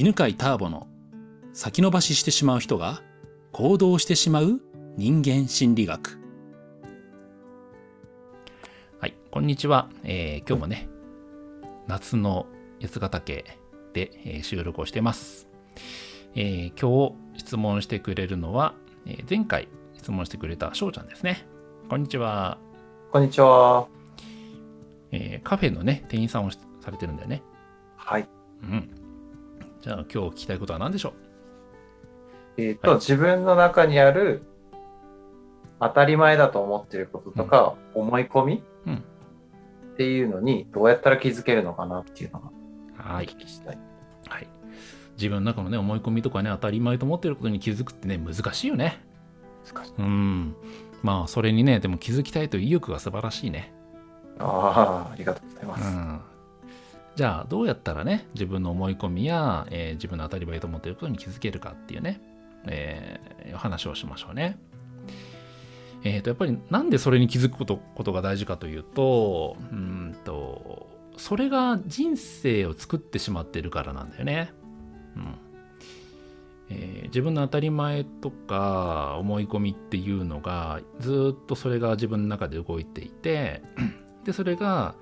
犬飼ターボの先延ばししてしまう人が行動してしまう人間心理学。はい、こんにちは。えー、今日もね、夏の八ヶ岳で、えー、収録をしてます。えー、今日質問してくれるのは、えー、前回質問してくれた翔ちゃんですね。こんにちは。こんにちは。えー、カフェのね、店員さんをされてるんだよね。はい。うん。じゃあ今日聞きたいことは何でしょう？えっ、と、はい、自分の中にある当たり前だと思っていることとか、うん、思い込み、うん、っていうのにどうやったら気づけるのかなっていうのがお聞きしたい。はい。自分の中のね、思い込みとかね、当たり前と思っていることに気づくってね、難しいよね。難しい。うん。まあ、それにね、でも気づきたいという意欲が素晴らしいね。ああ、ありがとうございます。うんじゃあどうやったらね自分の思い込みや、えー、自分の当たり前と思っていることに気づけるかっていうね、えー、話をしましょうね。えっ、ー、とやっぱりなんでそれに気づくことことが大事かというとうんとそれが人生を作ってしまってるからなんだよね。うんえー、自分の当たり前とか思い込みっていうのがずっとそれが自分の中で動いていてでそれが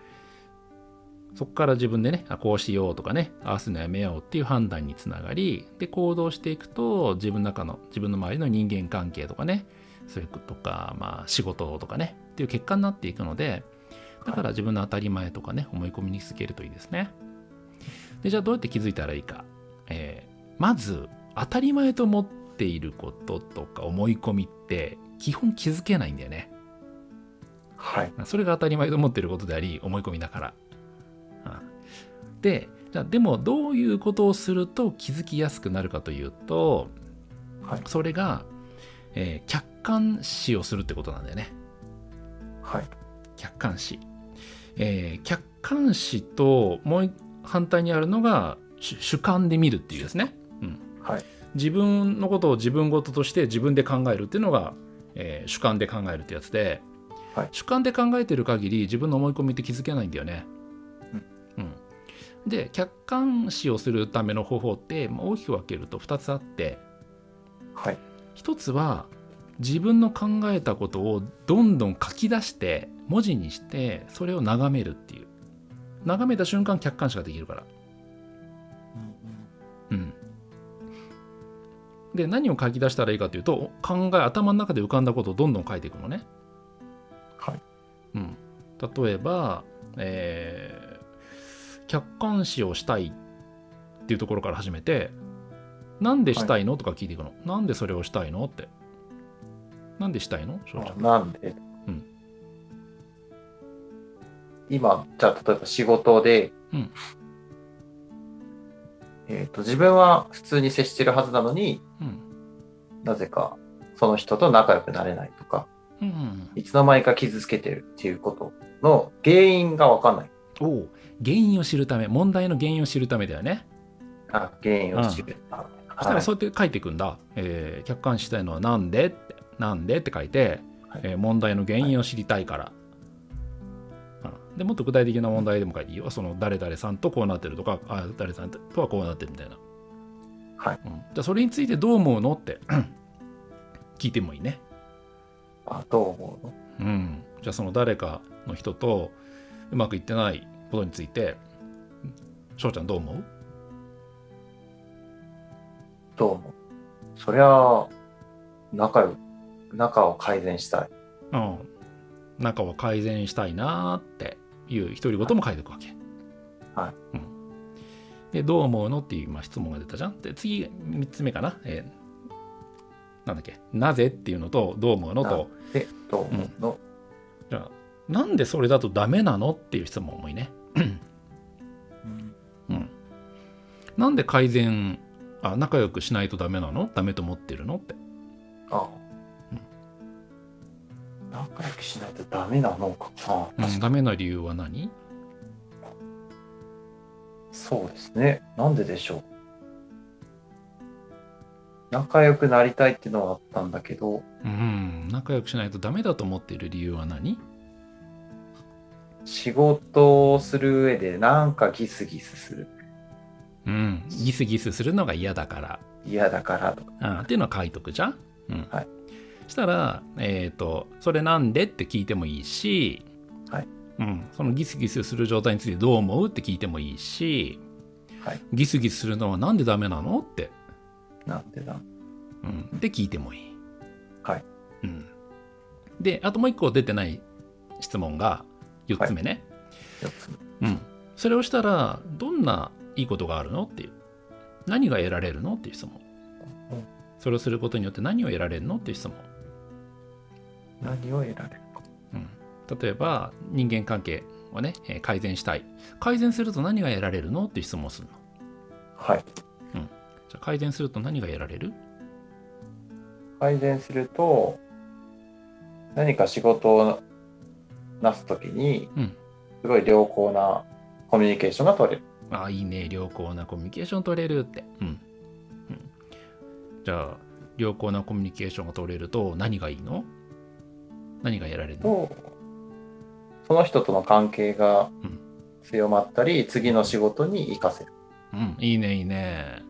そこから自分でね、あこうしようとかね、ああするのやめようっていう判断につながり、で、行動していくと、自分の中の、自分の周りの人間関係とかね、そういうことか、まあ、仕事とかね、っていう結果になっていくので、だから自分の当たり前とかね、思い込みにつけるといいですね。で、じゃあどうやって気づいたらいいか。えー、まず、当たり前と思っていることとか思い込みって、基本気づけないんだよね。はい。それが当たり前と思っていることであり、思い込みだから。でじゃあでもどういうことをすると気づきやすくなるかというと、はい、それが、えー、客観視をするってことなんだよね。はい、客観視。えー、客観視ともう反対にあるのが主観で見るっていうですね。うんはい、自分のことを自分事として自分で考えるっていうのが、えー、主観で考えるってやつで、はい、主観で考えてる限り自分の思い込みって気づけないんだよね。で客観視をするための方法って、まあ、大きく分けると2つあって、はい、1つは自分の考えたことをどんどん書き出して文字にしてそれを眺めるっていう。眺めた瞬間客観視ができるから。うんで何を書き出したらいいかというと考え頭の中で浮かんだことをどんどん書いていくのね。はい、うん、例えばえー客観視をしたいっていうところから始めて、なんでしたいの？とか聞いていくの。なんでそれをしたいの？って。なんでしたいの？なんで、うん、今、じゃあ例えば仕事で、うん、えっ、と、自分は普通に接してるはずなのに、うん、なぜかその人と仲良くなれないとか、うんうん、いつの間にか傷つけてるっていうことの原因がわかんない。お原因を知るため、問題の原因を知るためだよね。あ、原因を知る。うん、そしたらそうやって書いていくんだ。えー、客観視したいのはなんでって、なんでって書いて、はい、えー、問題の原因を知りたいから。はい、でもっと具体的な問題でも書いていいよ。その誰々さんとこうなってるとか、あ誰さんとはこうなってるみたいな。はい。うん、じゃあそれについてどう思うのって 聞いてもいいね。あ、どう思うの？うん。じゃあその誰かの人とうまくいってないことについて翔ちゃんどう思う？どう思う？そりゃ仲よ仲を改善したい。うん。仲を改善したいなっていう独り言も書いておくわけ。はい。うん。で、どう思うのっていう今質問が出たじゃん。で、次、3つ目かな？えー、なんだっけ？なぜっていうのと、どう思うのと。で、どう思うの、うん、じゃあ、なんでそれだとダメなのっていう質問もいいね。うん。なんで改善、あ、仲良くしないとダメなの？ダメと思ってるの？って。ああ。うん、仲良くしないとダメなのか。うん、ダメな理由は何？そうですね。なんででしょう。仲良くなりたいっていうのはあったんだけど。うん、仲良くしないとダメだと思っている理由は何？仕事をする上でなんかギスギスする。うん、ギスギスするのが嫌だから。嫌だからとか。うん、っていうのは書いとくじゃん？うん。はい。したら、えっ、ー、と、それなんでって聞いてもいいし、はい。うん、そのギスギスする状態についてどう思うって聞いてもいいし、はい、ギスギスするのはなんでダメなのって。なんでだ？うん。って聞いてもいい。はい。うん。で、あともう一個出てない質問が4つ目ね。はい、4つ目。うん。それをしたら、どんないいことがあるのっていう。何が得られるのっていう質問。それをすることによって何を得られるのっていう質問。何を得られるか。うん。例えば、人間関係をね、改善したい。改善すると何が得られるのっていう質問をするの。はい。うん。じゃあ改善すると何が得られる？改善すると、何か仕事をなすときに、すごい良好なコミュニケーションが取れる。ああ、いいね。良好なコミュニケーション取れるって。うん。うん、じゃあ、良好なコミュニケーションが取れると何がいいの？何が得られるの？その人との関係が強まったり、うん、次の仕事に活かせる。うん、いいね、いいね。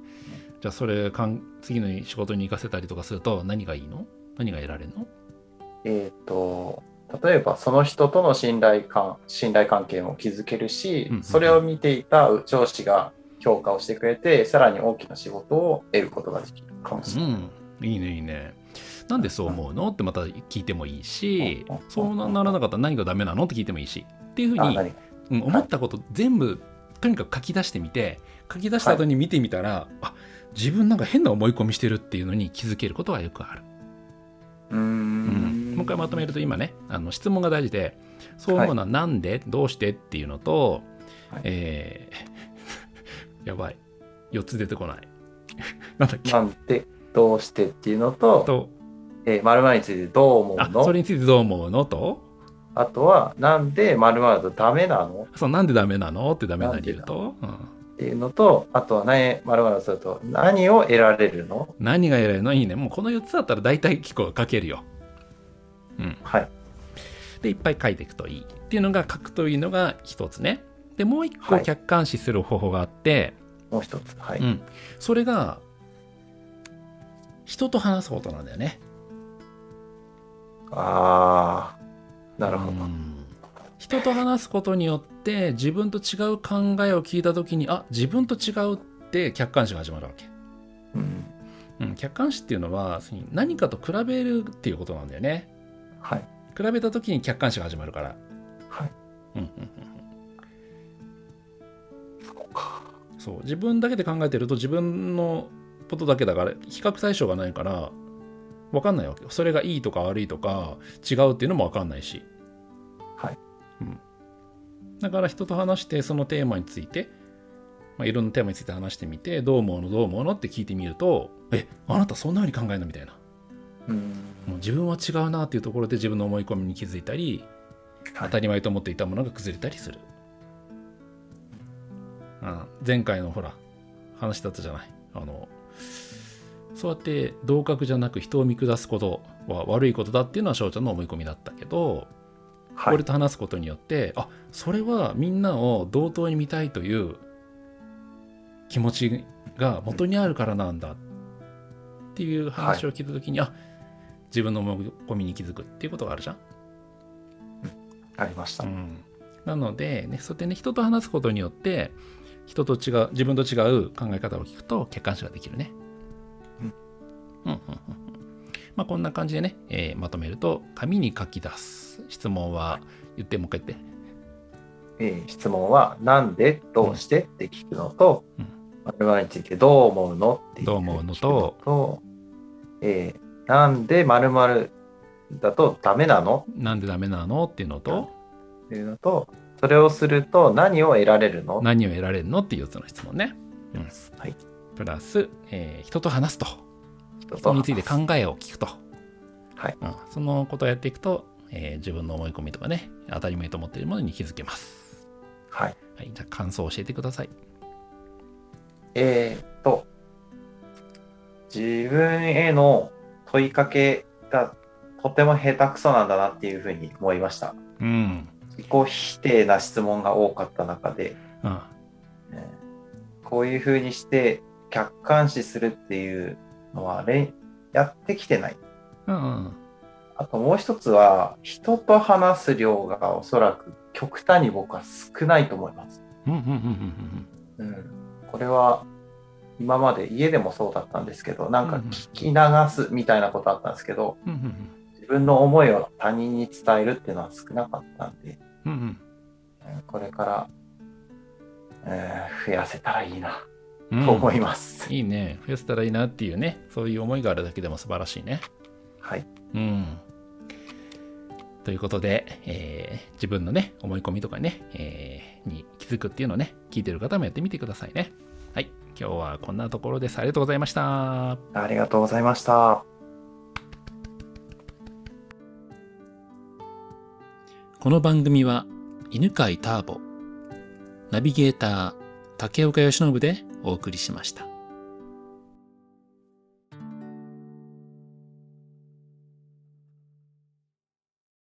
じゃあ、それかん、次の仕事に活かせたりとかすると何がいいの？何が得られるの？えっ、と、例えばその人との信頼感信頼関係も築けるし、うんうん、それを見ていた上司が評価をしてくれてさらに大きな仕事を得ることができるかもしれない。うん、いいねいいね。なんでそう思うの？ってまた聞いてもいいし、そうならなかったら何がダメなの？って聞いてもいいし。っていうふうに、うん、思ったこと全部、とにかく書き出してみて書き出した後に見てみたら、はい、あ自分なんか変な思い込みしてるっていうのに気づけることがよくある。うん、もう一回まとめると今ねあの質問が大事でそう思うのは何で、はい、どうして？っていうのと、はい、えー、やばい。4つ出てこない。なんだっけ？なんで？どうして？っていうのとと、えー、〇〇についてどう思うの？それについてどう思うの？と。あとはなんで〇〇とダメなの？そうなんでダメなの？ってダメな理由と、うん。っていうのと、あとは何、まるまるすると、何を得られるの？何が得られるの？いいね。もうこの4つだったら大体結構書けるよ。うん。はい。で、いっぱい書いていくといい。っていうのが書くというのが一つね。で、もう一個客観視する方法があって、はい、もう一つ。はい。うん。それが、人と話すことなんだよね。ああ、なるほど。人と話すことによって自分と違う考えを聞いた時にあ自分と違うって客観視が始まるわけ。うん、うん、客観視っていうのは何かと比べるっていうことなんだよね。はい。比べた時に客観視が始まるから。はい。うんうんうん。そうか。そう自分だけで考えてると自分のことだけだから比較対象がないから分かんないわけよ。それがいいとか悪いとか違うっていうのも分かんないし。はい。うん。だから人と話してそのテーマについて、まあ、いろんなテーマについて話してみてどう思うのどう思うのって聞いてみるとえあなたそんな風に考えるのみたいな。うん、もう自分は違うなっていうところで自分の思い込みに気づいたり、当たり前と思っていたものが崩れたりする。あ前回のほら話だったじゃない。あのそうやって同格じゃなく人を見下すことは悪いことだっていうのは翔ちゃんの思い込みだったけど、はい、これと話すことによってあそれはみんなを同等に見たいという気持ちが元にあるからなんだっていう話を聞いた時に、はい、あ自分の思い込みに気づくっていうことがあるじゃん。ありました。うん、なので、ね、そうやってね、人と話すことによって、人と違う、自分と違う考え方を聞くと、客観視ができるね。うん。うん、うん、まあ、こんな感じでね、えー、まとめると、紙に書き出す。質問は、言って、もう一回言って。えー、質問は、なんで、どうして、って聞くのと、うん、〇についてどう思うのってどう思うのと、とえー、なんで〇〇だとダメなの？なんでダメなのっていうのと、っていうのと、それをすると何を得られるの？何を得られるのっていう4つの質問ね。うん、はい。プラス、えー、人と話すと。人について考えを聞くと。はい、うん。そのことをやっていくと、えー、自分の思い込みとかね、当たり前と思っているものに気づけます。はい。はい、じゃあ感想を教えてください。えー、っと、自分への問いかけがとても下手くそなんだなっていうふうに思いました。うん。自己否定な質問が多かった中で、うんこういうふうにして客観視するっていうのはやってきてない。うんうん、あともう一つは人と話す量がおそらく極端に僕は少ないと思います。これは今まで家でもそうだったんですけどなんか聞き流すみたいなことあったんですけど、自分の思いを他人に伝えるっていうのは少なかったんで、これから、えー、増やせたらいいなと思います、うん、いいね。増やせたらいいなっていうね。そういう思いがあるだけでも素晴らしいね。はい。うん。ということで、えー、自分のね、思い込みとかね、えー、に気づくっていうのをね、聞いてる方もやってみてくださいね。はい。今日はこんなところです。ありがとうございました。ありがとうございました。この番組は、犬飼ターボ、ナビゲーター、竹岡由伸でお送りしました。